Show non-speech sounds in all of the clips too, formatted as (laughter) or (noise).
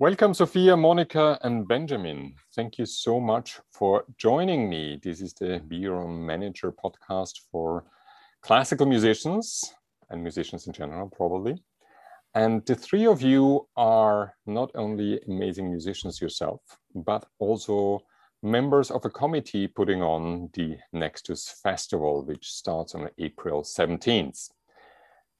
Welcome, Sophia, Monica, and Benjamin. Thank you so much for joining me. This is the Be Your Own Manager podcast for classical musicians and musicians in general, probably. And the three of you are not only amazing musicians yourself, but also members of a committee putting on the Nexus Festival, which starts on April 17th.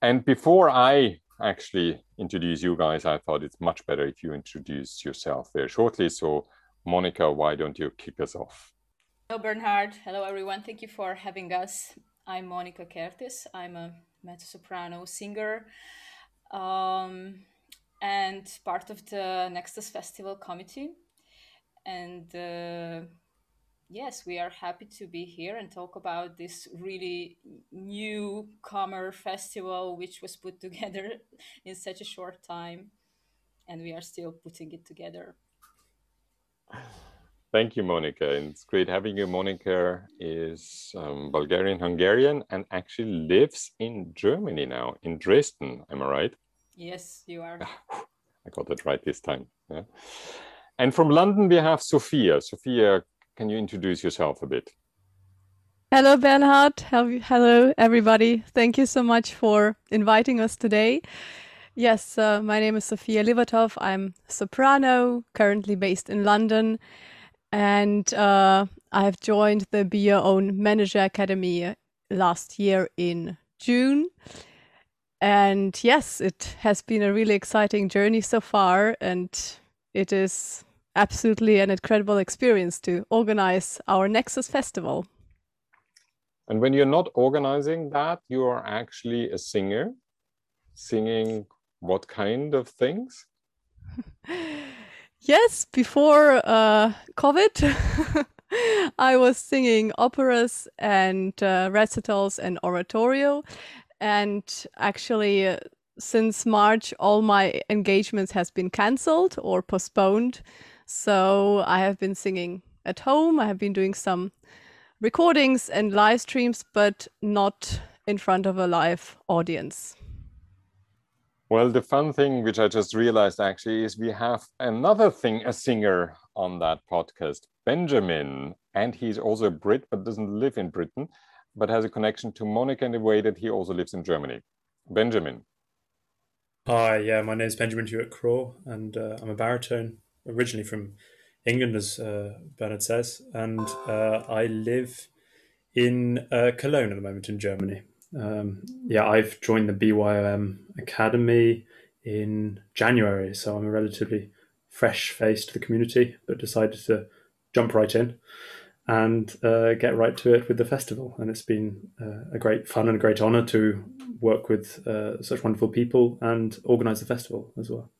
And before I actually introduce you guys, I thought it's much better if you introduce yourself very shortly. So, Monica, why don't you kick us off? Hello, Bernhard. Hello, everyone. Thank you for having us. I'm Monica Kertész. I'm a mezzo soprano singer um, and part of the Nexus Festival committee. And uh, yes, we are happy to be here and talk about this really newcomer festival, which was put (laughs) together in such a short time. And we are still putting it together. Thank you, Monica. And it's great having you. Monica is um, Bulgarian Hungarian and actually lives in Germany now, in Dresden. Am I right? Yes, you are. I got it right this time. Yeah. And from London, we have Sophia. Sophia, can you introduce yourself a bit? Hello, Bernhard. Hello, everybody. Thank you so much for inviting us today. Yes, uh, my name is Sophia Livatov. I'm soprano, currently based in London and uh, I have joined the Be Your Own Manager Academy last year in June. And yes, it has been a really exciting journey so far, and it is absolutely an incredible experience to organize our Nexus Festival. And when you're not organizing that, you are actually a singer, singing what kind of things? (laughs) Yes, before uh, COVID, (laughs) I was singing operas and uh, recitals and oratorio. And actually, uh, since March, all my engagements has been cancelled or postponed. So I have been singing at home. I have been doing some recordings and live streams, but not in front of a live audience. Well, the fun thing, which I just realized actually, is we have another thing, a singer on that podcast, Benjamin. And he's also a Brit, but doesn't live in Britain, but has a connection to Monica in the way that he also lives in Germany. Benjamin. Hi, yeah, my name is Benjamin Hewitt Craw, and uh, I'm a baritone, originally from England, as uh, Bernard says, and uh, I live in uh, Cologne at the moment in Germany. Um, yeah, I've joined the BYOM Academy in January, so I'm a relatively fresh face to the community, but decided to jump right in and uh, get right to it with the festival. And it's been uh, a great fun and a great honor to work with uh, such wonderful people and organize the festival as well.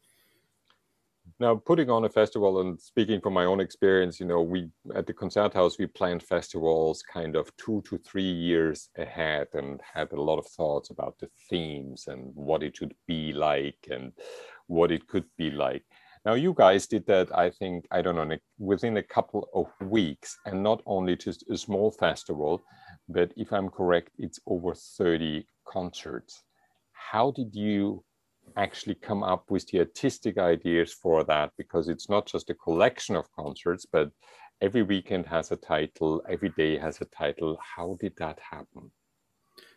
Now, putting on a festival and speaking from my own experience, you know, we at the concert house, we planned festivals kind of two to three years ahead and had a lot of thoughts about the themes and what it should be like and what it could be like. Now, you guys did that, I think, I don't know, within a couple of weeks, and not only just a small festival, but if I'm correct, it's over 30 concerts. How did you actually come up with the artistic ideas for that because it's not just a collection of concerts, but every weekend has a title, every day has a title. How did that happen?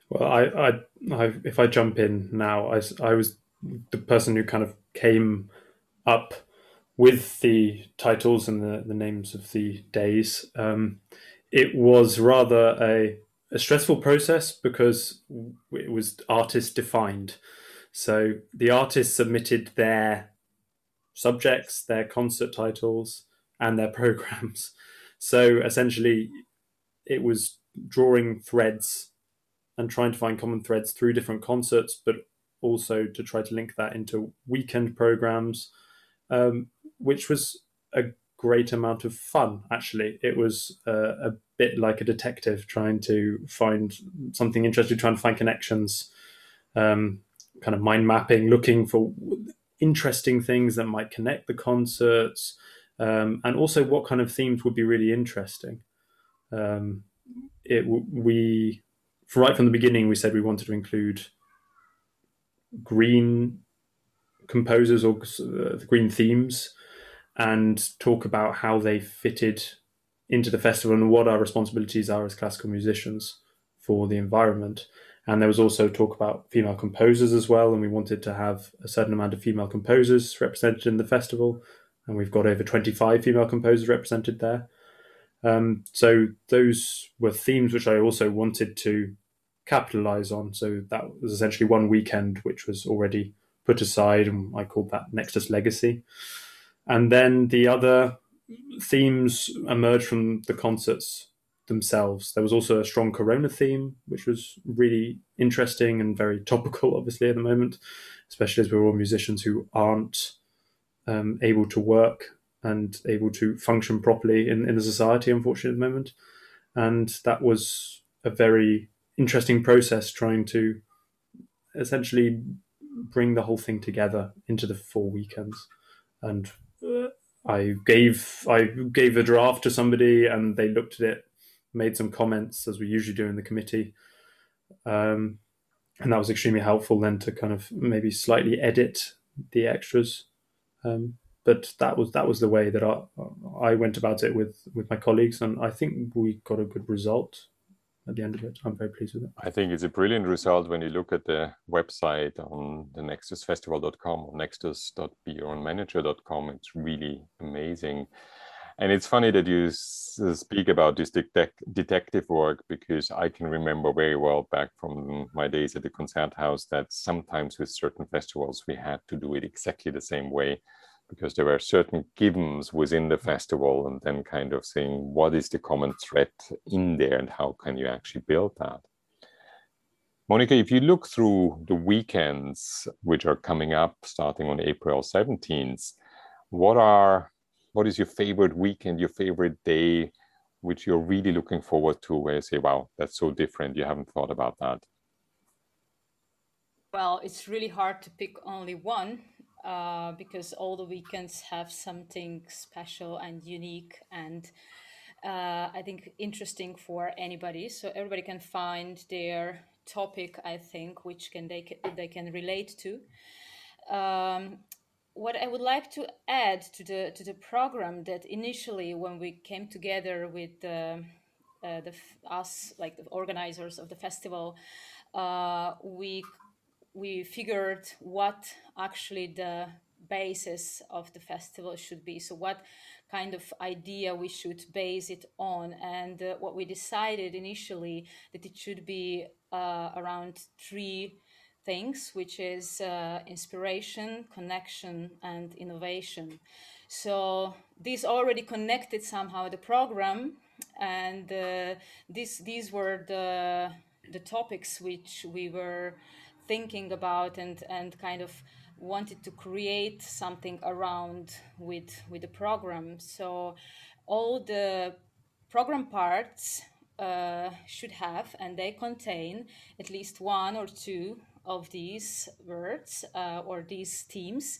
Well, I, I, I if I jump in now, I, I was the person who kind of came up with the titles and the, the names of the days. Um, it was rather a, a stressful process because it was artist defined. So the artists submitted their subjects, their concert titles, and their (laughs) programs. So essentially, it was drawing threads and trying to find common threads through different concerts, but also to try to link that into weekend programs, um, which was a great amount of fun. Actually, it was uh, a bit like a detective trying to find something interesting, trying to find connections. Um, kind of mind mapping, looking for interesting things that might connect the concerts, um, and also what kind of themes would be really interesting. Um, it we right from the beginning we said we wanted to include green composers or uh, green themes and talk about how they fitted into the festival and what our responsibilities are as classical musicians for the environment. And there was also talk about female composers as well, and we wanted to have a certain amount of female composers represented in the festival, and we've got over 25 female composers represented there. Um, so those were themes which I also wanted to capitalize on. So that was essentially one weekend which was already put aside, and I called that Nexus Legacy. And then the other themes emerged from the concerts themselves. There was also a strong Corona theme, which was really interesting and very topical, (laughs) obviously, at the moment, especially as we're all musicians who aren't um, able to work and able to function properly in, in the society, unfortunately, at the moment. And that was a very interesting process trying to essentially bring the whole thing together into the four weekends. And uh, I gave I gave a draft to somebody, and they looked at it, made some comments as we usually do in the committee, um, and that was extremely helpful. Then to kind of maybe slightly edit the extras, um, but that was that was the way that I I went about it with with my colleagues, and I think we got a good result at the end of it. I'm very pleased with it. I think it's a brilliant result when you look at the website on the nexusfestival.com or nexus.beyourmanager.com. It's really amazing. And it's funny that you uh, speak about this detective work because I can remember very well back from my days at the concert house that sometimes with certain festivals we had to do it exactly the same way because there were certain givens within the festival and then kind of saying what is the common thread in there and how can you actually build that? Monica if you look through the weekends which are coming up starting on april 17th what are what is your favorite weekend your favorite day which you're really looking forward to where you say wow that's so different you haven't thought about that well it's really hard to pick only one uh, because all the weekends have something special and unique and uh, I think interesting for anybody. So everybody can find their topic, I think, which can they can, they can relate to. Um, what I would like to add to the to the program that initially when we came together with uh, uh, the us like the organizers of the festival, uh, we we figured what actually the basis of the festival should be. So, what kind of idea we should base it on, and uh, what we decided initially that it should be uh, around three things, which is uh, inspiration, connection, and innovation. So, these already connected somehow the program, and uh, these these were the the topics which we were thinking about and and kind of wanted to create something around with with the program so all the program parts uh, should have and they contain at least one or two of these words uh, or these themes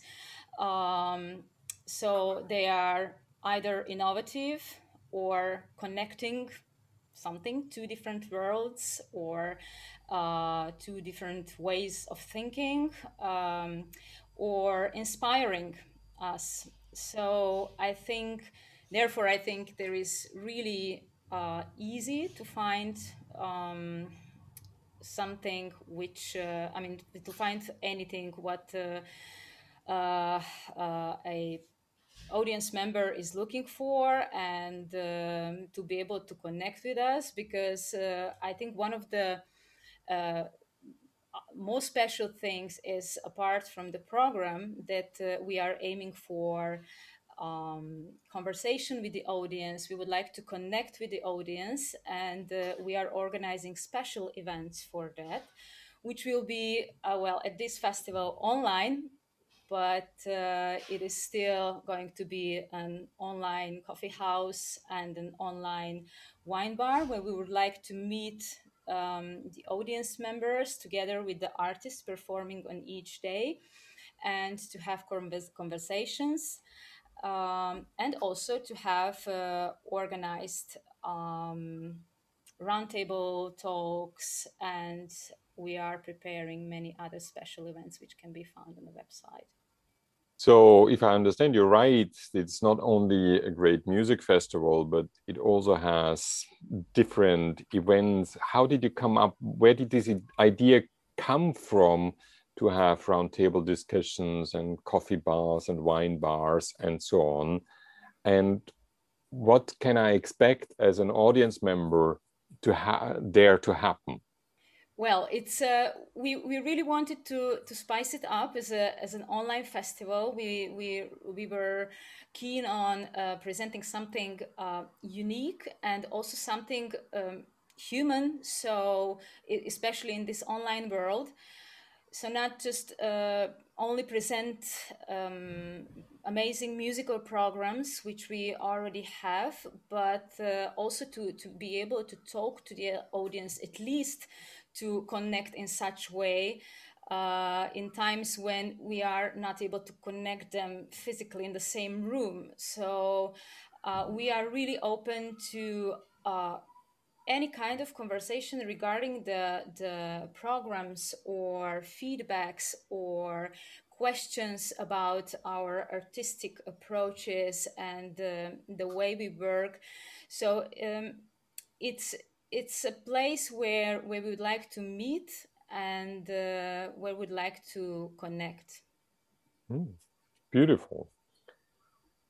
um, so they are either innovative or connecting something two different worlds or uh, two different ways of thinking um, or inspiring us. So I think, therefore, I think there is really uh, easy to find um, something which, uh, I mean, to find anything what uh, uh, uh, a audience member is looking for and um, to be able to connect with us because I think one of the uh, most special things is apart from the program that uh, we are aiming for um, conversation with the audience. We would like to connect with the audience, and uh, we are organizing special events for that, which will be, uh, well, at this festival online, but uh, it is still going to be an online coffee house and an online wine bar where we would like to meet um, the audience members together with the artists performing on each day and to have conversations um, and also to have uh, organized um, roundtable talks and we are preparing many other special events which can be found on the website So, if I understand you right, it's not only a great music festival, but it also has different events. How did you come up? Where did this idea come from to have roundtable discussions and coffee bars and wine bars and so on? And what can I expect as an audience member to have there to happen? Well, it's uh, we we really wanted to to spice it up as a as an online festival. We we we were keen on uh, presenting something uh, unique and also something um, human. So especially in this online world, so not just uh, only present um, amazing musical programs which we already have but uh, also to, to be able to talk to the audience at least to connect in such way uh, in times when we are not able to connect them physically in the same room. So uh, we are really open to uh, any kind of conversation regarding the the programs or feedbacks or questions about our artistic approaches and uh, the way we work. So um, it's it's a place where where we would like to meet and uh, where we'd like to connect. Mm, beautiful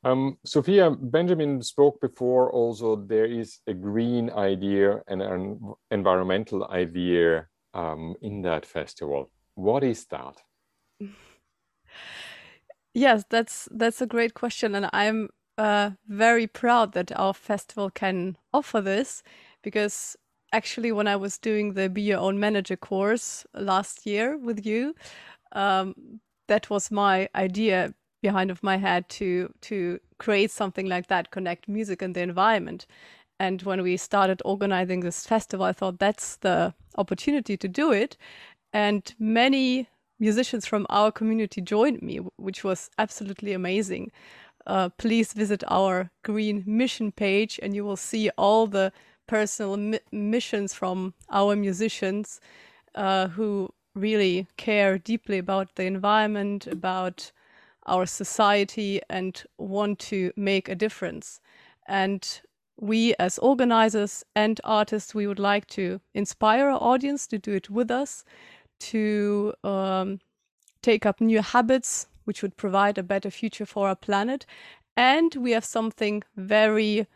um, Sophia, Benjamin spoke before also there is a green idea and an environmental idea um, in that festival. What is that? Yes, that's that's a great question, and I'm uh, very proud that our festival can offer this because actually, when I was doing the Be Your Own Manager course last year with you, um, that was my idea behind of my head to to create something like that, connect music and the environment. And when we started organizing this festival, I thought that's the opportunity to do it. And many musicians from our community joined me, which was absolutely amazing. Uh, please visit our Green Mission page, and you will see all the personal mi missions from our musicians uh, who really care deeply about the environment, about our society and want to make a difference. And we, as organizers and artists, we would like to inspire our audience to do it with us, to um, take up new habits, which would provide a better future for our planet. And we have something very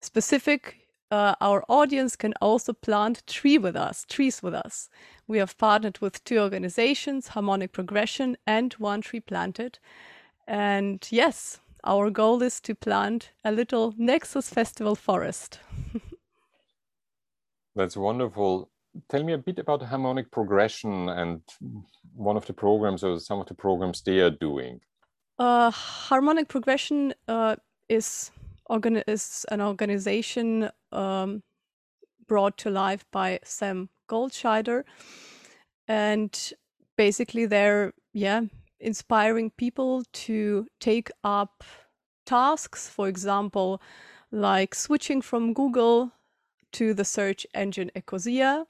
specific uh, our audience can also plant tree with us, trees with us. We have partnered with two organizations, Harmonic Progression and One Tree Planted. And yes, our goal is to plant a little Nexus Festival forest. (laughs) That's wonderful. Tell me a bit about Harmonic Progression and one of the programs or some of the programs they are doing. Uh, Harmonic Progression uh, is is an organization um, brought to life by Sam Goldscheider, and basically they're yeah inspiring people to take up tasks, for example, like switching from Google to the search engine Ecosia,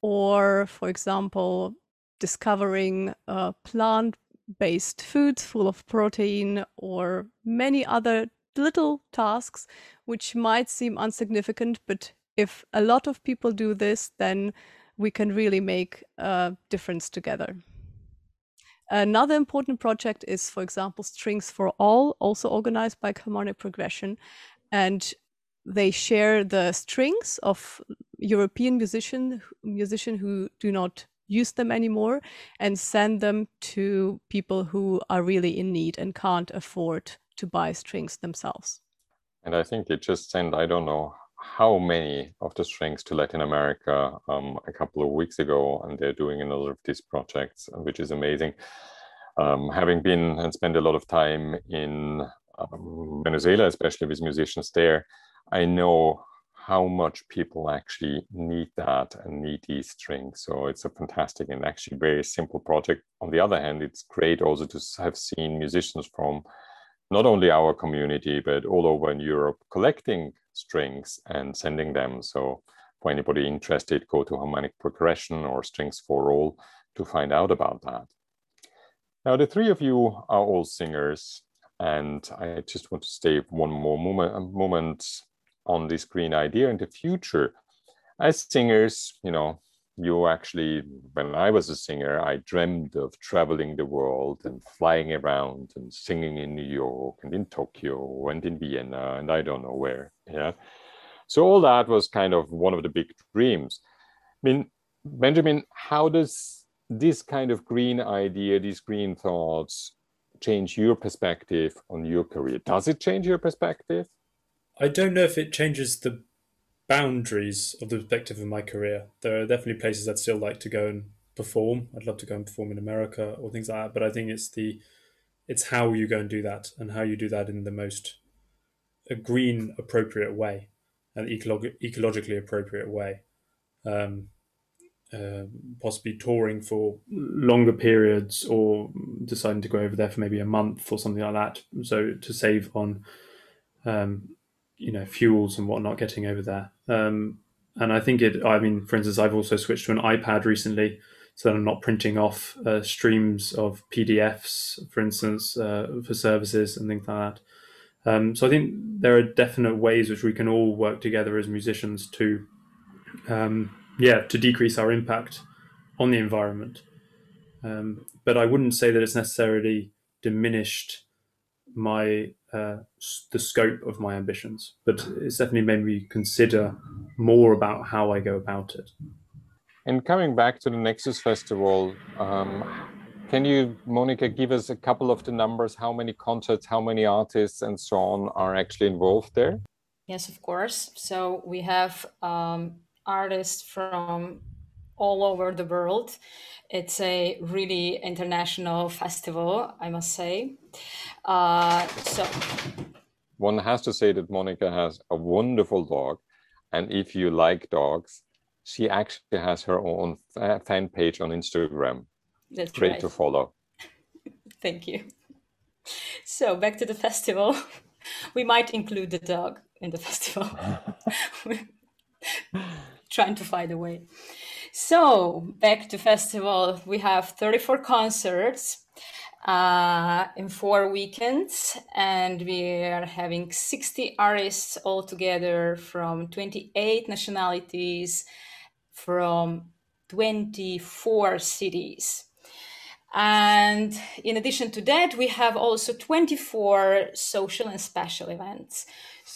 or for example, discovering uh, plant based foods full of protein, or many other little tasks which might seem insignificant, but if a lot of people do this, then we can really make a difference together. Another important project is, for example, Strings for All, also organized by Harmonic Progression. And they share the strings of European musician musician who do not use them anymore and send them to people who are really in need and can't afford to buy strings themselves. And I think they just sent, I don't know how many of the strings to Latin America um, a couple of weeks ago, and they're doing another of these projects, which is amazing. Um, having been and spent a lot of time in um, Venezuela, especially with musicians there, I know how much people actually need that and need these strings. So it's a fantastic and actually very simple project. On the other hand, it's great also to have seen musicians from not only our community, but all over in Europe collecting strings and sending them. So for anybody interested, go to Harmonic Progression or Strings for All to find out about that. Now, the three of you are all singers, and I just want to stay one more moment, moment on this green idea in the future. As singers, you know, you actually, when I was a singer, I dreamed of traveling the world and flying around and singing in New York and in Tokyo and in Vienna and I don't know where. Yeah. So all that was kind of one of the big dreams. I mean, Benjamin, how does this kind of green idea, these green thoughts, change your perspective on your career? Does it change your perspective? I don't know if it changes the boundaries of the perspective of my career. There are definitely places I'd still like to go and perform. I'd love to go and perform in America or things like that. But I think it's the it's how you go and do that and how you do that in the most a green appropriate way and ecolog- ecologically appropriate way. Um, uh, possibly touring for longer periods or deciding to go over there for maybe a month or something like that. So to save on, um, you know, fuels and whatnot getting over there. Um, and I think it, I mean, for instance, I've also switched to an iPad recently so that I'm not printing off uh, streams of PDFs, for instance, uh, for services and things like that. Um, so I think there are definite ways which we can all work together as musicians to um, yeah, to decrease our impact on the environment. Um, but I wouldn't say that it's necessarily diminished my uh, the scope of my ambitions. But it's definitely made me consider more about how I go about it. And coming back to the Nexus Festival, um, can you, Monica, give us a couple of the numbers? How many concerts, how many artists, and so on are actually involved there? Yes, of course. So we have um, artists from all over the world. It's a really international festival, I must say. Uh, so, one has to say that Monica has a wonderful dog, and if you like dogs, she actually has her own fan page on Instagram. That's great right. to follow. (laughs) Thank you. So back to the festival. (laughs) We might include the dog in the festival. (laughs) trying to find a way. So back to festival, we have 34 concerts uh, in four weekends, and we are having 60 artists all together from 28 nationalities, from 24 cities. And in addition to that, we have also 24 social and special events.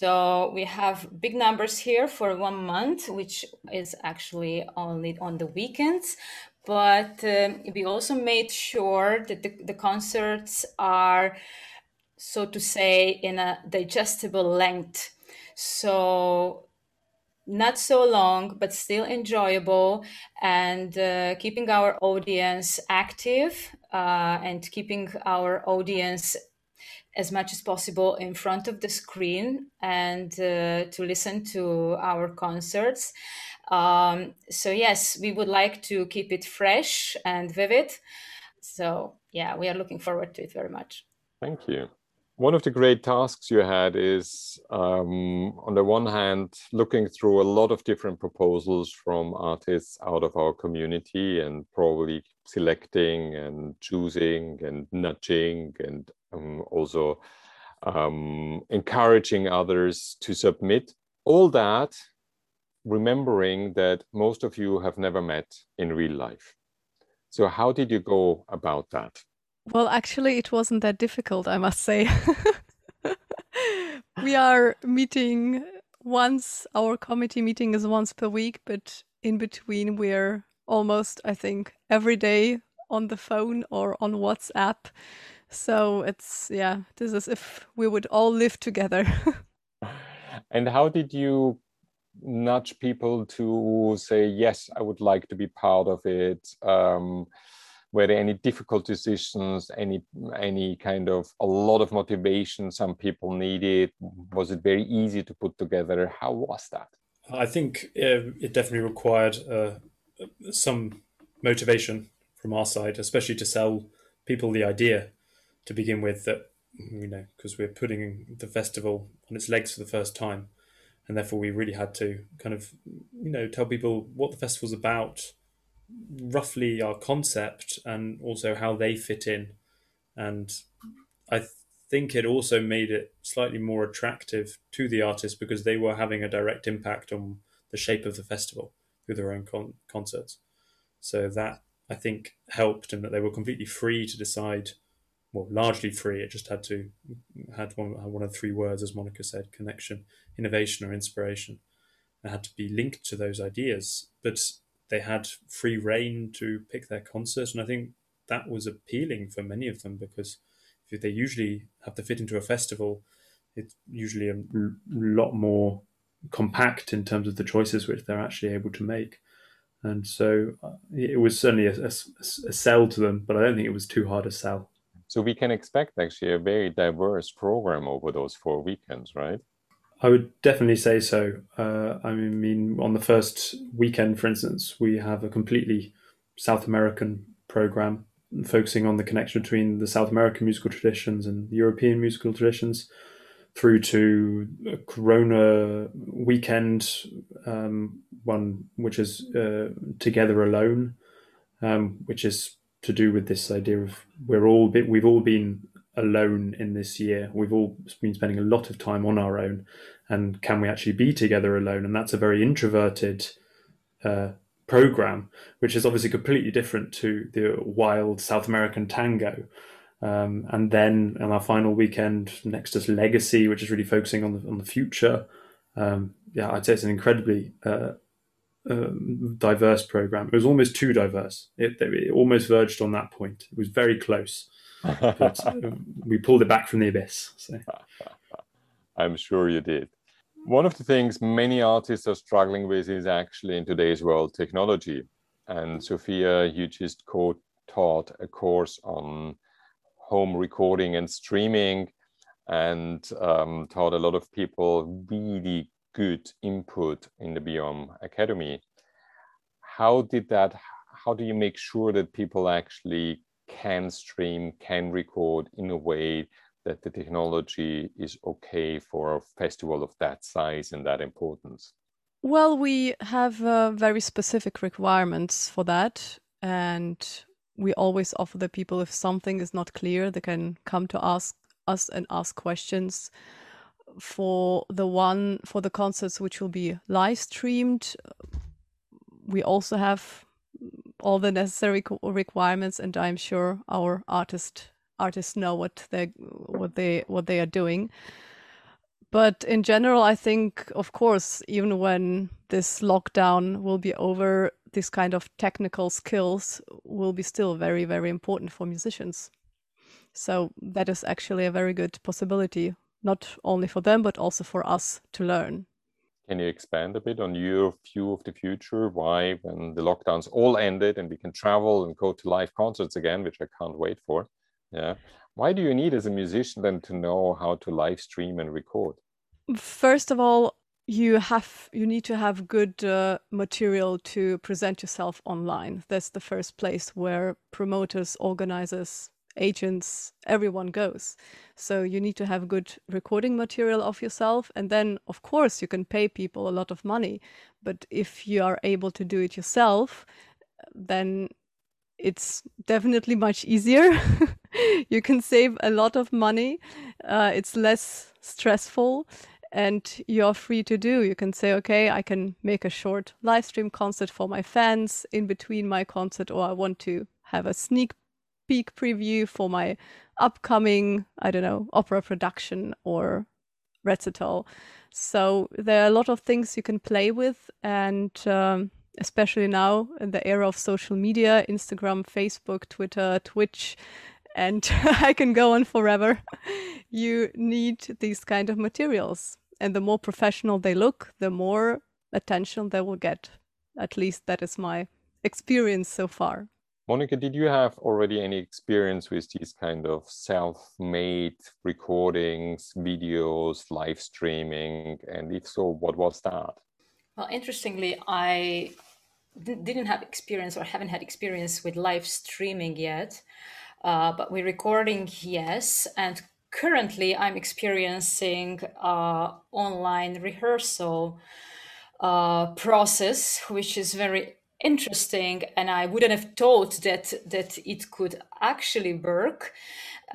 So we have big numbers here for one month, which is actually only on the weekends. But um, we also made sure that the, the concerts are, so to say, in a digestible length. So not so long, but still enjoyable, and uh, keeping our audience active uh, and keeping our audience as much as possible in front of the screen and uh, to listen to our concerts. Um, so, yes, we would like to keep it fresh and vivid. So, yeah, we are looking forward to it very much. Thank you. One of the great tasks you had is, um, on the one hand, looking through a lot of different proposals from artists out of our community and probably selecting and choosing and nudging and um, also um, encouraging others to submit. All that, remembering that most of you have never met in real life. So, how did you go about that? Well, actually, it wasn't that difficult, I must say. (laughs) we are meeting once, our committee meeting is once per week, but in between, we're almost, I think, every day on the phone or on WhatsApp so it's, yeah, this is if we would all live together. (laughs) and how did you nudge people to say, yes, I would like to be part of it? Um, were there any difficult decisions any any kind of a lot of motivation some people needed was it very easy to put together how was that i think uh, it definitely required uh, some motivation from our side especially to sell people the idea to begin with that you know because we're putting the festival on its legs for the first time and therefore we really had to kind of you know tell people what the festival's about roughly our concept and also how they fit in and I think it also made it slightly more attractive to the artists because they were having a direct impact on the shape of the festival through their own con- concerts. So that I think helped in that they were completely free to decide, well, largely free. It just had to had one one of three words, as Monica said: connection, innovation, or inspiration. It had to be linked to those ideas, but they had free rein to pick their concert, and I think that was appealing for many of them because if they usually have to fit into a festival, it's usually a lot more compact in terms of the choices which they're actually able to make. And so uh, it was certainly a, a, a sell to them, but I don't think it was too hard to sell. So we can expect actually a very diverse program over those four weekends, right? I would definitely say so. Uh, I mean, on the first weekend, for instance, we have a completely South American program focusing on the connection between the South American musical traditions and the European musical traditions, through to a Corona weekend, um, one which is uh, Together Alone, um, which is to do with this idea of we're all been, we've all been alone in this year. We've all been spending a lot of time on our own, and can we actually be together alone? And that's a very introverted uh, program, which is obviously completely different to the wild South American tango. Um, and then on our final weekend, Nexus Legacy, which is really focusing on the on the future. Um, yeah, I'd say it's an incredibly uh, um, diverse program. It was almost too diverse. It, it, almost verged on that point. It was very close, but (laughs) um, we pulled it back from the abyss. So. (laughs) I'm sure you did. One of the things many artists are struggling with is actually in today's world technology. And Sophia, you just co taught a course on home recording and streaming and um, taught a lot of people really good input in the BYOM Academy. How did that, how do you make sure that people actually can stream, can record in a way that the technology is okay for a festival of that size and that importance? Well, we have uh, very specific requirements for that. And we always offer the people if something is not clear, they can come to ask us and ask questions. For the one, for the concerts which will be live streamed, we also have all the necessary requirements, and I'm sure our artist artists know what they what they what they are doing. But in general, I think, of course, even when this lockdown will be over, this kind of technical skills will be still very, very important for musicians. So that is actually a very good possibility, not only for them, but also for us to learn. Can you expand a bit on your view of the future? Why, when the lockdowns all ended and we can travel and go to live concerts again, which I can't wait for, yeah. Why do you need as a musician then to know how to live stream and record? First of all, you have you need to have good uh, material to present yourself online. That's the first place where promoters, organizers, agents, everyone goes. So you need to have good recording material of yourself. And then, of course, you can pay people a lot of money. But if you are able to do it yourself, then it's definitely much easier. (laughs) you can save a lot of money. Uh, it's less stressful and you're free to do. You can say, okay, I can make a short live stream concert for my fans in between my concert, or I want to have a sneak peek preview for my upcoming, I don't know, opera production or recital. So there are a lot of things you can play with, and um, especially now in the era of social media Instagram, Facebook, Twitter, Twitch, and (laughs) I can go on forever. (laughs) you need these kind of materials. And the more professional they look, the more attention they will get. At least that is my experience so far. Monica, did you have already any experience with these kind of self-made recordings, videos, live streaming? And if so, what was that? Well, interestingly, I didn't have experience or haven't had experience with live streaming yet, uh, but we're recording, yes. And currently, I'm experiencing uh, online rehearsal uh, process, which is very interesting, and I wouldn't have thought that that it could actually work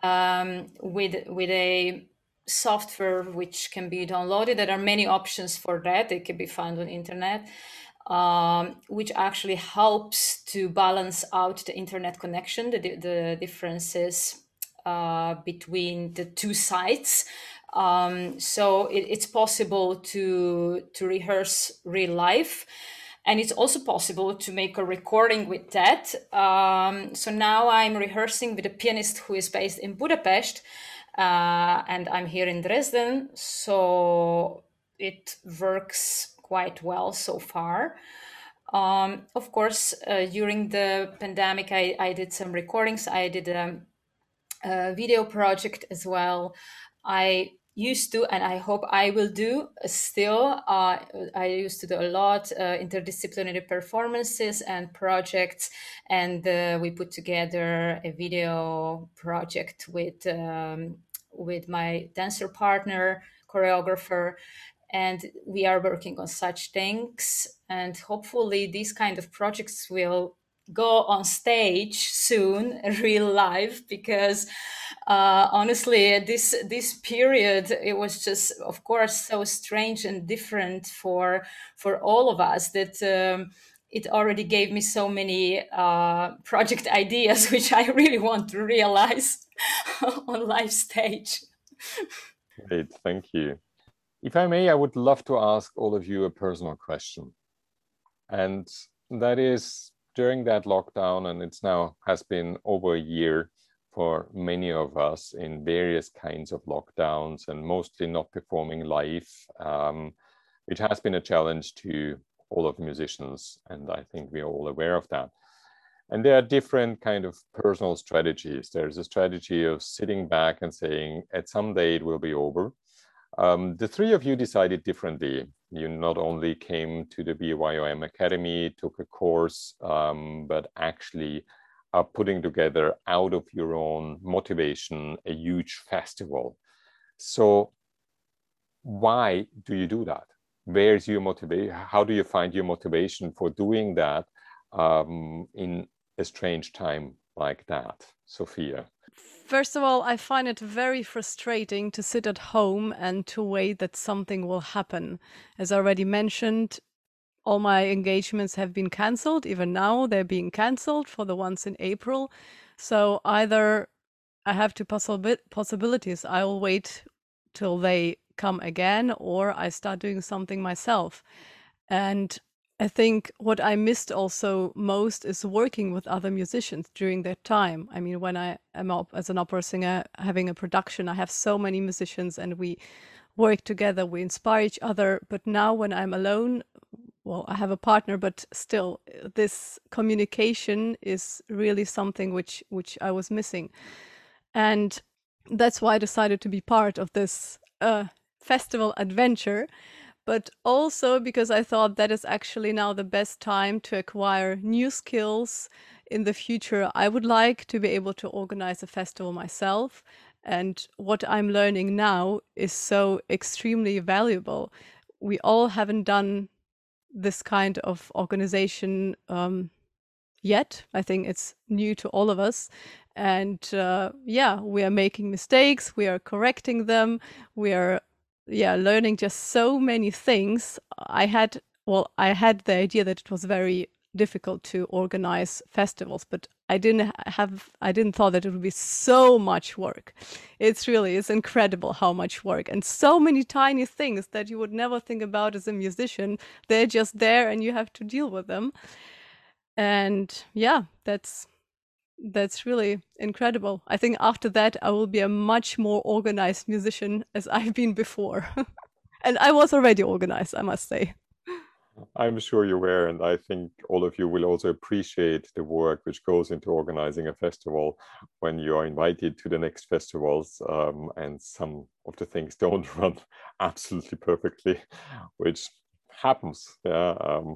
um, with with a software which can be downloaded. There are many options for that. They can be found on internet, um, which actually helps to balance out the internet connection, the, the differences uh, between the two sites. Um, so it, it's possible to to rehearse real life and it's also possible to make a recording with that. Um, so now I'm rehearsing with a pianist who is based in Budapest, uh, and I'm here in Dresden. So it works quite well so far. Um, of course, uh, during the pandemic, I, I, did some recordings. I did a, a video project as well. I used to and i hope i will do still uh, i used to do a lot uh, interdisciplinary performances and projects and uh, we put together a video project with um, with my dancer partner choreographer and we are working on such things and hopefully these kind of projects will go on stage soon (laughs) real life because uh, honestly this this period it was just of course so strange and different for for all of us that um, it already gave me so many uh, project (laughs) ideas which i really want to realize (laughs) on live stage. Great thank you. If i may i would love to ask all of you a personal question and that is during that lockdown, and it's now has been over a year for many of us in various kinds of lockdowns and mostly not performing live, um, which has been a challenge to all of the musicians, and I think we're all aware of that. And there are different kind of personal strategies. There's a strategy of sitting back and saying, at some day it will be over. Um, the three of you decided differently you not only came to the BYOM Academy, took a course, um, but actually are putting together out of your own motivation a huge festival. So, why do you do that? Where's your motivation? How do you find your motivation for doing that um, in a strange time like that, Sophia? First of all, I find it very frustrating to sit at home and to wait that something will happen. As already mentioned, all my engagements have been cancelled. Even now, they're being cancelled for the ones in April. So either I have two possibi- possibilities. I'll wait till they come again, or I start doing something myself. And I think what I missed also most is working with other musicians during that time. I mean, when I am up as an opera singer having a production, I have so many musicians and we work together, we inspire each other. But now when I'm alone, well, I have a partner, but still, this communication is really something which which I was missing, and that's why I decided to be part of this uh, festival adventure but also because I thought that is actually now the best time to acquire new skills in the future. I would like to be able to organize a festival myself. And what I'm learning now is so extremely valuable. We all haven't done this kind of organization um, yet. I think it's new to all of us. And uh, yeah, we are making mistakes, we are correcting them, we are yeah learning just so many things. I had well i had the idea that it was very difficult to organize festivals but i didn't have i didn't thought that it would be so much work. It's really it's incredible how much work and so many tiny things that you would never think about as a musician. They're just there and you have to deal with them. And yeah that's that's really incredible. I think after that, I will be a much more organized musician as (laughs) I've been before. (laughs) and I was already organized, I must say. I'm sure you were, and I think all of you will also appreciate the work which goes into organizing a festival when you are invited to the next festivals, um, and some of the things don't (laughs) run absolutely perfectly, which happens. Yeah, um,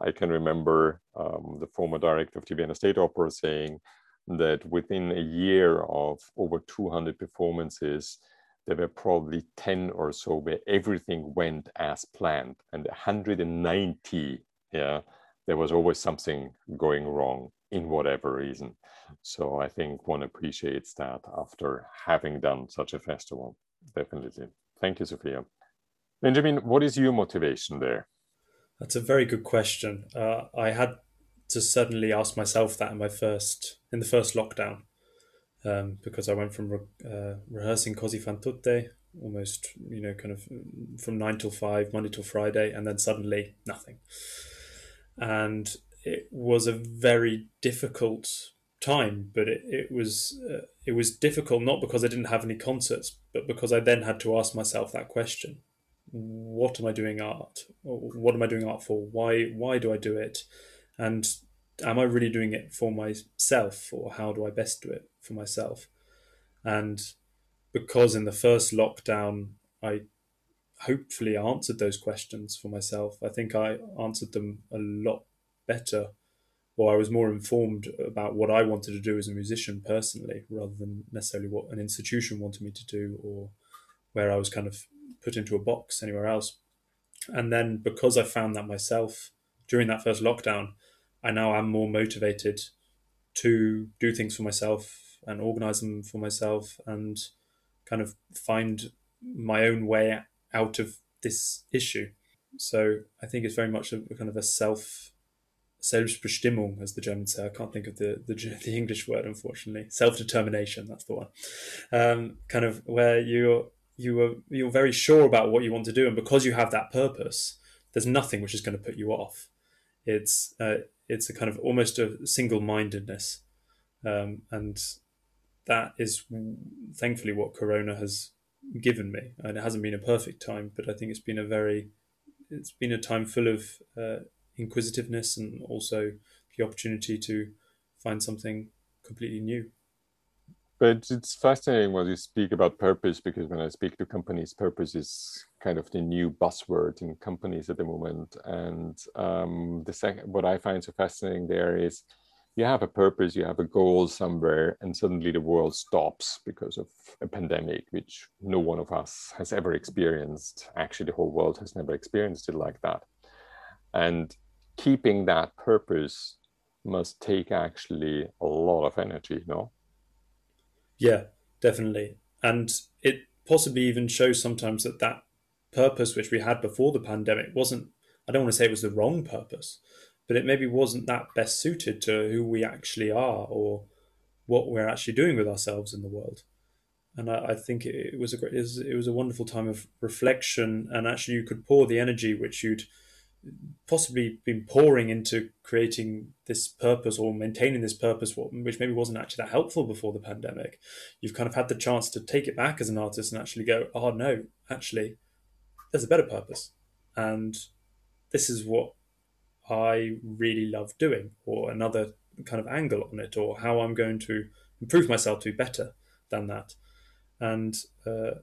I can remember um, the former director of the Vienna State Opera saying that within a year of over 200 performances, there were probably 10 or so where everything went as planned, and 190 yeah, there was always something going wrong in whatever reason. So I think one appreciates that after having done such a festival. Definitely. Thank you, Sophia. Benjamin, what is your motivation there? That's a very good question. Uh, I had to suddenly ask myself that in my first in the first lockdown um, because I went from re- uh, rehearsing Così fan tutte almost you know kind of from nine till five Monday till Friday and then suddenly nothing and it was a very difficult time but it, it was uh, it was difficult not because I didn't have any concerts but because I then had to ask myself that question what am I doing art? What am I doing art for? Why why do I do it? And am I really doing it for myself or how do I best do it for myself? And because in the first lockdown, I hopefully answered those questions for myself, I think I answered them a lot better. Or I was more informed about what I wanted to do as a musician personally rather than necessarily what an institution wanted me to do or where I was kind of put into a box anywhere else. And then because I found that myself during that first lockdown, I now am more motivated to do things for myself and organize them for myself and kind of find my own way out of this issue. So I think it's very much a, kind of a self Selbstbestimmung, as the Germans say. I can't think of the, the, (laughs) the English word, unfortunately. Self determination, that's the one. Um, kind of where you're you are you're very sure about what you want to do, and because you have that purpose, there's nothing which is going to put you off. It's uh, it's a kind of almost a single mindedness, um, and that is thankfully what Corona has given me. And it hasn't been a perfect time, but I think it's been a very it's been a time full of uh, inquisitiveness and also the opportunity to find something completely new. But it's fascinating when you speak about purpose because when I speak to companies, purpose is kind of the new buzzword in companies at the moment. And um, the second, what I find so fascinating there is you have a purpose, you have a goal somewhere, and suddenly the world stops because of a pandemic, which no one of us has ever experienced. Actually, the whole world has never experienced it like that. And keeping that purpose must take actually a lot of energy, no? Yeah, definitely. And it possibly even shows sometimes that that purpose which we had before the pandemic wasn't, I don't want to say it was the wrong purpose, but it maybe wasn't that best suited to who we actually are or what we're actually doing with ourselves in the world. And I, I think it, was a great, it was, it was a wonderful time of reflection, and actually you could pour the energy which you'd possibly been pouring into creating this purpose or maintaining this purpose, which maybe wasn't actually that helpful before the pandemic, you've kind of had the chance to take it back as an artist and actually go, oh no, actually, there's a better purpose. And this is what I really love doing, or another kind of angle on it, or how I'm going to improve myself to be better than that. And uh,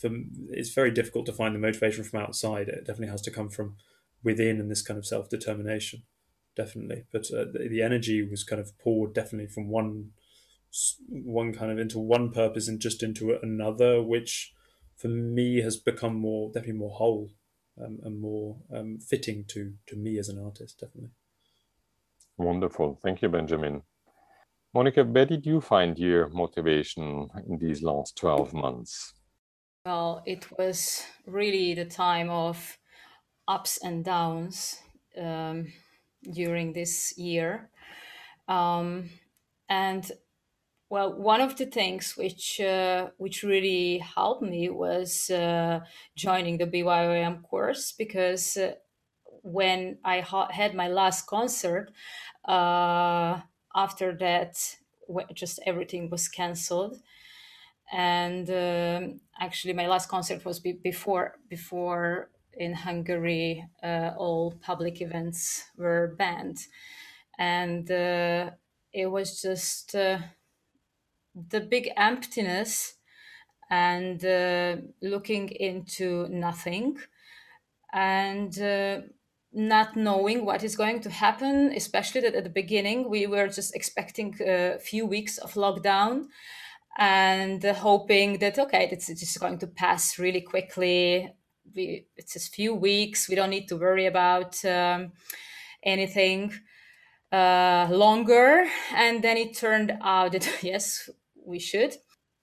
for, it's very difficult to find the motivation from outside. It definitely has to come from within and this kind of self determination, definitely. But uh, the, the, energy was kind of poured definitely from one one kind of into one purpose and just into another, which for me has become more definitely more whole um, and more um, fitting to to me as an artist, definitely. Wonderful, thank you, Benjamin. Monica, where did you find your motivation in these last 12 months? Well, it was really the time of ups and downs um, during this year. Um, and well, one of the things which uh, which really helped me was uh, joining the BYOM course because uh, when I ha- had my last concert, uh, after that, just everything was cancelled, and um, actually my last concert was be- before before in Hungary, uh, all public events were banned. And uh, it was just uh, the big emptiness and uh, looking into nothing and uh, not knowing what is going to happen, especially that at the beginning we were just expecting a few weeks of lockdown and hoping that okay it's just going to pass really quickly we it's just few weeks we don't need to worry about um, anything uh, longer. And then it turned out that (laughs) yes, we should.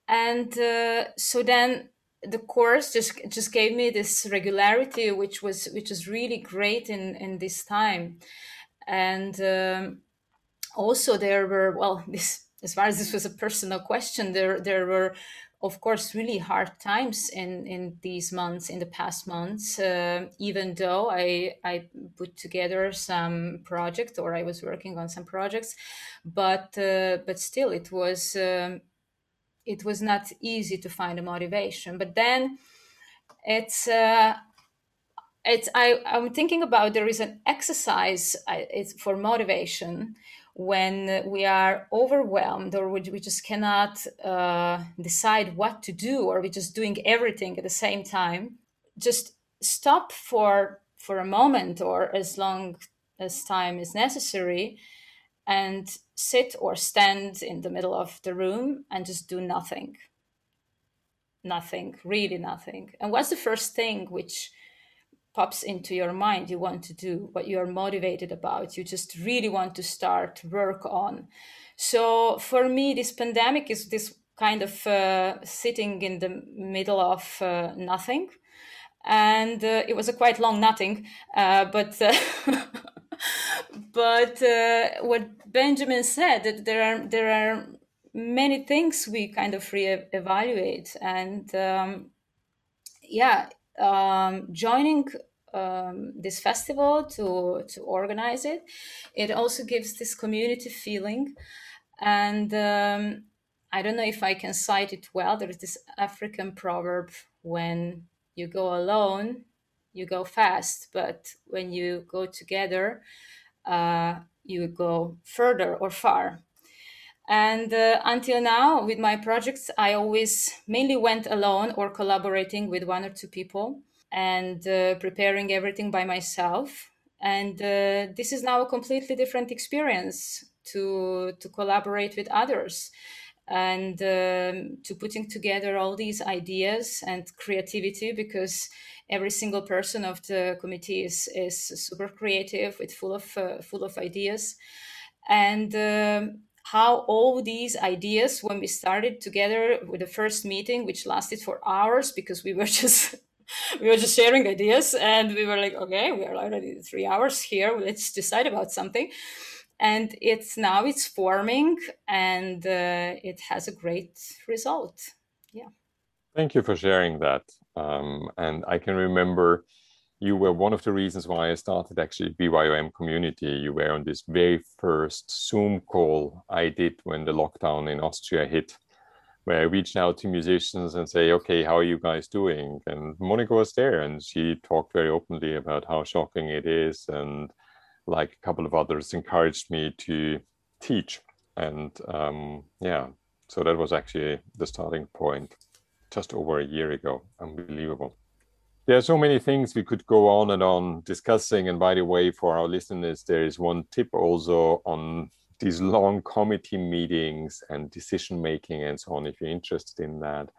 And uh, so then the course just just gave me this regularity, which was which was really great in in this time. And um, also there were well (laughs) this as far as this was a personal question there there were of course really hard times in in these months in the past months uh, even though i i put together some project or i was working on some projects but uh, but still it was um, it was not easy to find a motivation. But then it's uh, it's I, i'm thinking about there is an exercise it's for motivation when we are overwhelmed or we, we just cannot uh, decide what to do or we're just doing everything at the same time just stop for for a moment or as long as time is necessary and sit or stand in the middle of the room and just do nothing. Nothing really nothing. And what's the first thing which pops into your mind you want to do, what you're motivated about, you just really want to start work on. So for me, this pandemic is this kind of uh, sitting in the middle of uh, nothing. And uh, it was a quite long nothing, uh, but uh, (laughs) but uh, what Benjamin said that there are there are many things we kind of re-evaluate and um, yeah um, joining um, this festival to to organize it. It also gives this community feeling, and um, I don't know if I can cite it well. There is this African proverb: "When you go alone, you go fast, but when you go together, uh, you go further or far." And uh, until now, with my projects, I always mainly went alone or collaborating with one or two people and uh, preparing everything by myself. And uh, this is now a completely different experience to to collaborate with others and um, to putting together all these ideas and creativity because every single person of the committee is, is super creative with full of uh, full of ideas and um, how all these ideas when we started together with the first meeting which lasted for hours because we were (laughs) just (laughs) we were just sharing ideas and we were like okay we are already three hours here. Let's decide about something. And it's now it's forming and uh, it has a great result. Yeah. Thank you for sharing that. Um, and i can remember you were one of the reasons why I started actually BYOM community. You were on this very first Zoom call I did when the lockdown in Austria hit, where I reached out to musicians and say, okay, how are you guys doing? And Monica was there and she talked very openly about how shocking it is. And like a couple of others encouraged me to teach. And um, yeah, so that was actually the starting point just over a year ago. Unbelievable there are so many things we could go on and on discussing. And by the way, for our listeners, there is one tip also on these long committee meetings and decision making and so on. If you're interested in that,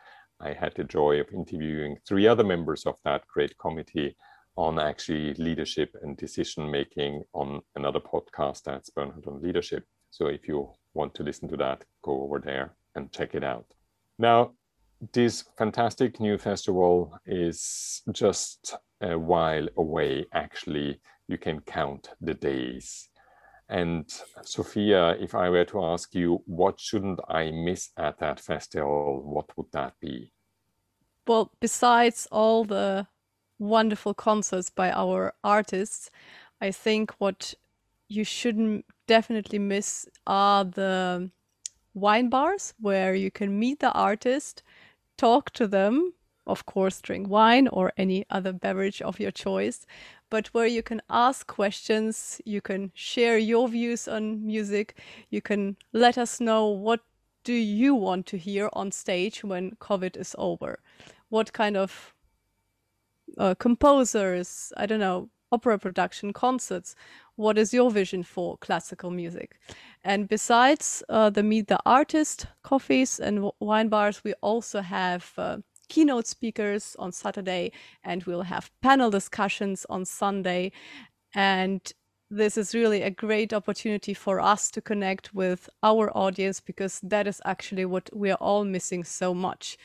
I had the joy of interviewing three other members of that great committee on actually leadership and decision making on another podcast that's Bernhard on Leadership. So if you want to listen to that, go over there and check it out. Now, this fantastic new festival is just a while away. Actually, you can count the days. And Sophia, if I were to ask you, what shouldn't I miss at that festival, what would that be? Well, besides all the wonderful concerts by our artists, I think what you shouldn't definitely miss are the wine bars where you can meet the artist talk to them, of course, drink wine or any other beverage of your choice, but where you can ask questions, you can share your views on music, you can let us know what do you want to hear on stage when COVID is over? What kind of uh, composers, I don't know, opera production, concerts, what is your vision for classical music? And besides uh, the Meet the Artist coffees and wine bars, we also have uh, keynote speakers on Saturday, and we'll have panel discussions on Sunday. And this is really a great opportunity for us to connect with our audience because that is actually what we are all missing so much.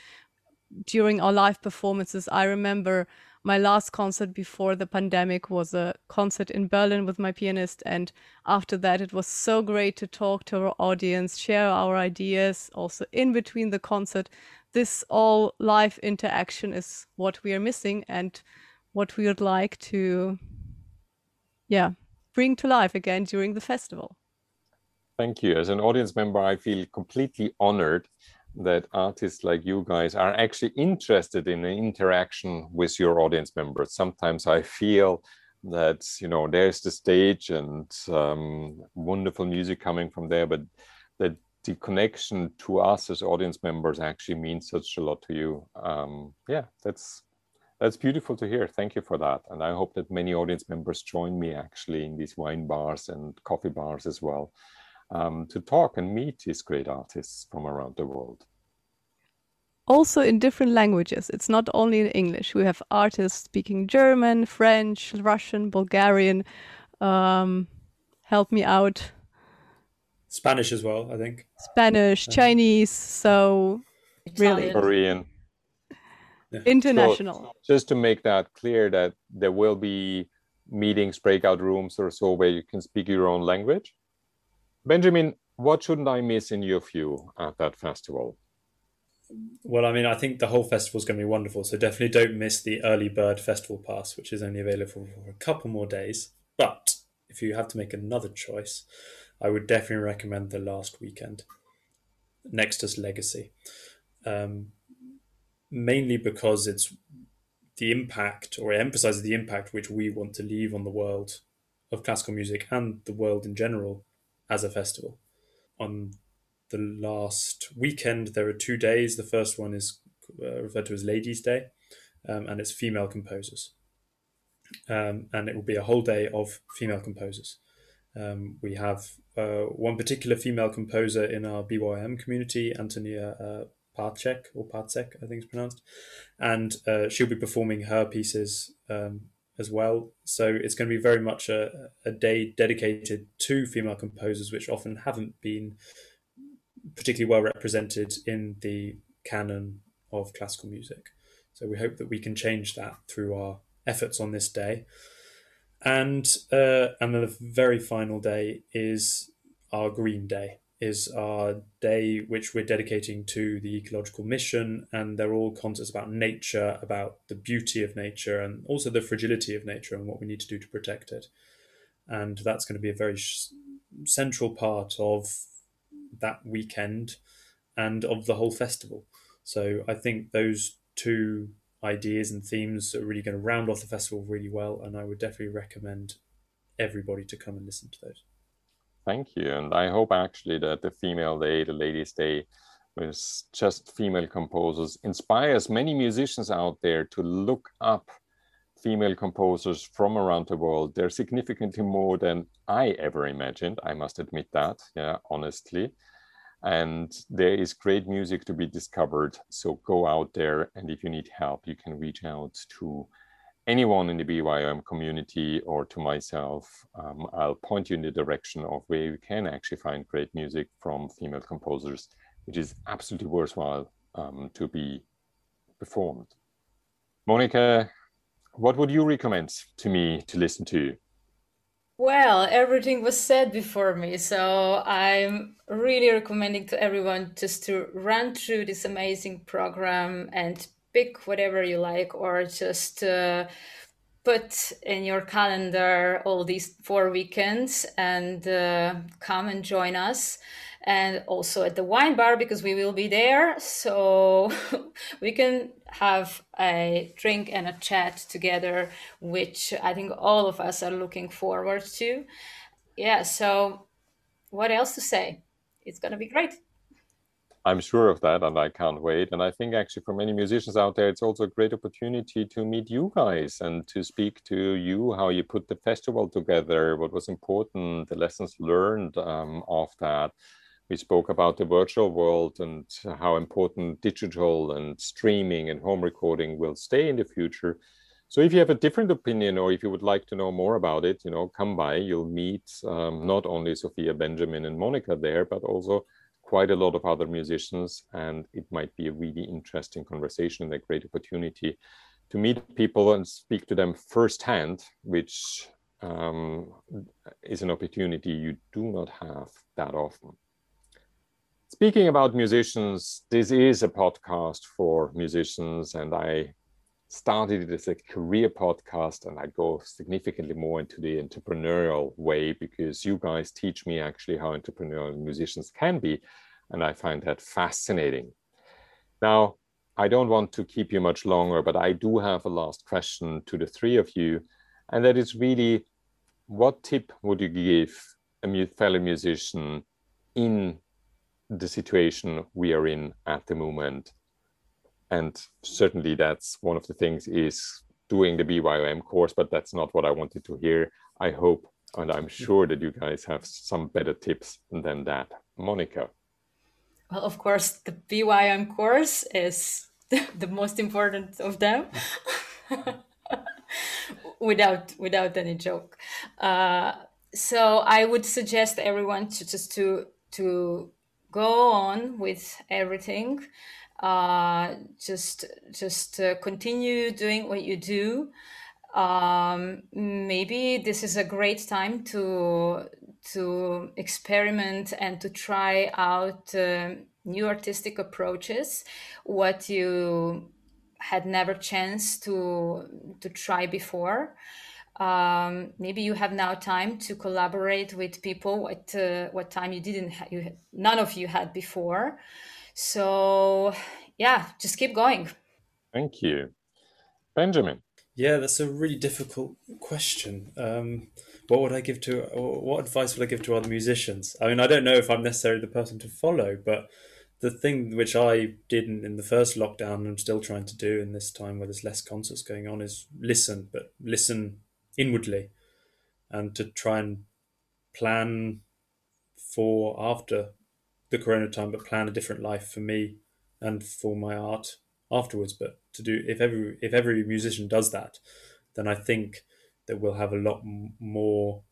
During our live performances, I remember my last concert before the pandemic was a concert in Berlin with my pianist. And after that, it was so great to talk to our audience, share our ideas, also in between the concert. This all live interaction is what we are missing and what we would like to, yeah, bring to life again during the festival. Thank you. As an audience member, I feel completely honored that artists like you guys are actually interested in an interaction with your audience members. Sometimes I feel that you know there's the stage and um, wonderful music coming from there, but that the connection to us as audience members actually means such a lot to you. Um, yeah, that's that's beautiful to hear. Thank you for that, and I hope that many audience members join me actually in these wine bars and coffee bars as well um, to talk and meet these great artists from around the world. Also in different languages. It's not only in English. We have artists speaking German, French, Russian, Bulgarian. Um, help me out. Spanish as well, I think. Spanish, uh-huh. Chinese. So really, Korean. Yeah. International. So just to make that clear, that there will be meetings, breakout rooms, or so where you can speak your own language. Benjamin, what shouldn't I miss in your view at that festival? Well, I mean, I think the whole festival is going to be wonderful. So definitely don't miss the early bird festival pass, which is only available for a couple more days. But if you have to make another choice, I would definitely recommend the last weekend, Next Nextus Legacy. Um, mainly because it's the impact, or it emphasizes the impact which we want to leave on the world of classical music and the world in general as a festival. On the last weekend, there are two days. The first one is uh, referred to as Ladies' Day, um, and it's female composers. Um, and it will be a whole day of female composers. Um, we have uh, one particular female composer in our BYOM community, Antonia uh, Pacek or Pacek, I think it's pronounced, and uh, she'll be performing her pieces um, as well. So it's going to be very much a, a day dedicated to female composers, which often haven't been particularly well represented in the canon of classical music. So we hope that we can change that through our efforts on this day. And uh, and the very final day is our Green Day, is our day which we're dedicating to the ecological mission, and they're all concerts about nature, about the beauty of nature, and also the fragility of nature and what we need to do to protect it. And that's going to be a very sh- central part of that weekend and of the whole festival. So I think those two ideas and themes are really going to round off the festival really well, and I would definitely recommend everybody to come and listen to those. Thank you, and I hope actually that the Female Day, the Ladies' Day, with just female composers inspires many musicians out there to look up female composers from around the world. They're significantly more than I ever imagined. I must admit that, yeah, honestly. And there is great music to be discovered. So go out there, and if you need help, you can reach out to anyone in the BYOM community or to myself. Um, I'll point you in the direction of where you can actually find great music from female composers, which is absolutely worthwhile um, to be performed. Monica, what would you recommend to me to listen to? Well, everything was said before me, so I'm really recommending to everyone just to run through this amazing program and pick whatever you like, or just uh, put in your calendar all these four weekends and uh, come and join us. And also at the wine bar because we will be there so (laughs) we can have a drink and a chat together which i think all of us are looking forward to yeah so what else to say it's going to be great I'm sure of that, and I can't wait. And I think actually for many musicians out there, it's also a great opportunity to meet you guys and to speak to you how you put the festival together, what was important, the lessons learned um, of that. We spoke about the virtual world and how important digital and streaming and home recording will stay in the future. So if you have a different opinion or if you would like to know more about it, you know, come by. You'll meet um, not only Sophia Benjamin and Monica there, but also quite a lot of other musicians. And it might be a really interesting conversation and a great opportunity to meet people and speak to them firsthand, which um, is an opportunity you do not have that often. Speaking about musicians, this is a podcast for musicians, and I started it as a career podcast and I go significantly more into the entrepreneurial way because you guys teach me actually how entrepreneurial musicians can be. And I find that fascinating. Now, I don't want to keep you much longer, but I do have a last question to the three of you. And that is really what tip would you give a fellow musician in the situation we are in at the moment and certainly that's one of the things is doing the BYOM course, but that's not what I wanted to hear. I hope and I'm sure that you guys have some better tips than that. Monica. Well, of course, the BYOM course is (laughs) the most important of them. (laughs) without without any joke. Uh, so I would suggest everyone to just to to go on with everything uh, just just uh, continue doing what you do. Um, maybe this is a great time to to experiment and to try out uh, new artistic approaches what you had never chance to to try before um, maybe you have now time to collaborate with people what uh, what time you didn't ha- you none of you had before so, yeah, just keep going. Thank you. Benjamin. Yeah, that's a really difficult question. Um, what would I give to, what advice would I give to other musicians? I mean, I don't know if I'm necessarily the person to follow, but the thing which I did in, in the first lockdown and I'm still trying to do in this time where there's less concerts going on is listen, but listen inwardly and to try and plan for after the corona time, but plan a different life for me and for my art afterwards. But to do if every if every musician does that, then I think that we'll have a lot more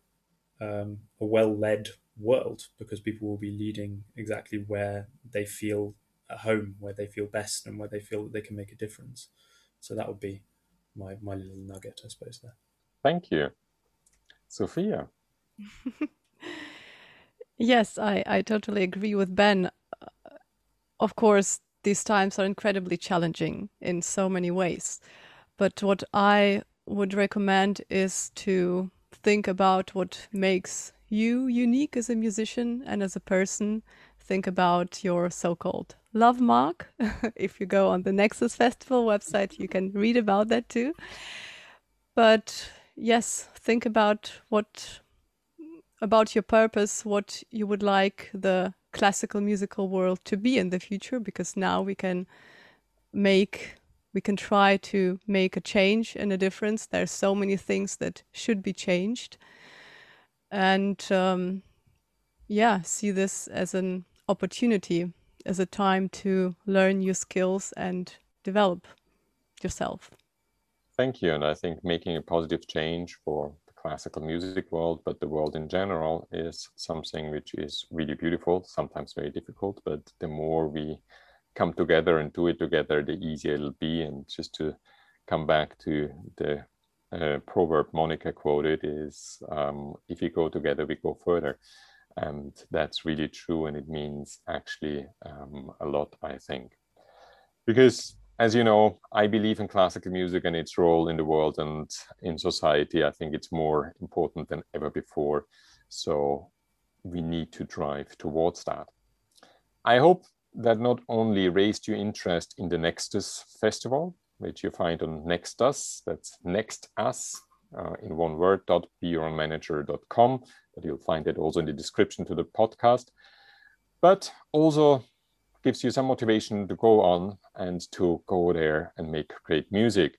um, a well led world because people will be leading exactly where they feel at home, where they feel best, and where they feel that they can make a difference. So that would be my my little nugget, I suppose. There. Thank you, Sophia. (laughs) Yes, I, I totally agree with Ben. Uh, of course, these times are incredibly challenging in so many ways. But what I would recommend is to think about what makes you unique as a musician and as a person. Think about your so called love mark. (laughs) if you go on the Nexus Festival website, you can read about that too. But yes, think about what about your purpose, what you would like the classical musical world to be in the future, because now we can make we can try to make a change and a difference. There's so many things that should be changed, and um, yeah, see this as an opportunity, as a time to learn new skills and develop yourself. Thank you, and I think making a positive change for the classical music world, but the world in general is something which is really beautiful, sometimes very difficult, but the more we come together and do it together, the easier it'll be. And just to come back to the uh, proverb Monica quoted is um, if we go together, we go further. And that's really true. And it means actually um, a lot, I think. Because as you know, I believe in classical music and its role in the world and in society. I think it's more important than ever before. So we need to drive towards that. I hope that not only raised your interest in the Nextus Festival, which you find on Nextus, that's Next Us uh, in one word, .beyourmanager.com, but you'll find it also in the description to the podcast, but also gives you some motivation to go on and to go there and make great music.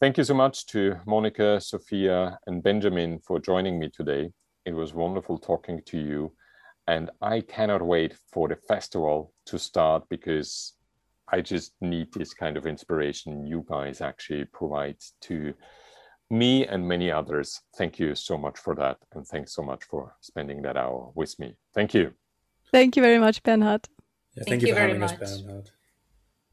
Thank you so much to Monica, Sophia, and Benjamin for joining me today. It was wonderful talking to you. And I cannot wait for the festival to start because I just need this kind of inspiration you guys actually provide to me and many others. Thank you so much for that. And thanks so much for spending that hour with me. Thank you. Thank you very much, Bernhard. Thank, thank, you, you for having much.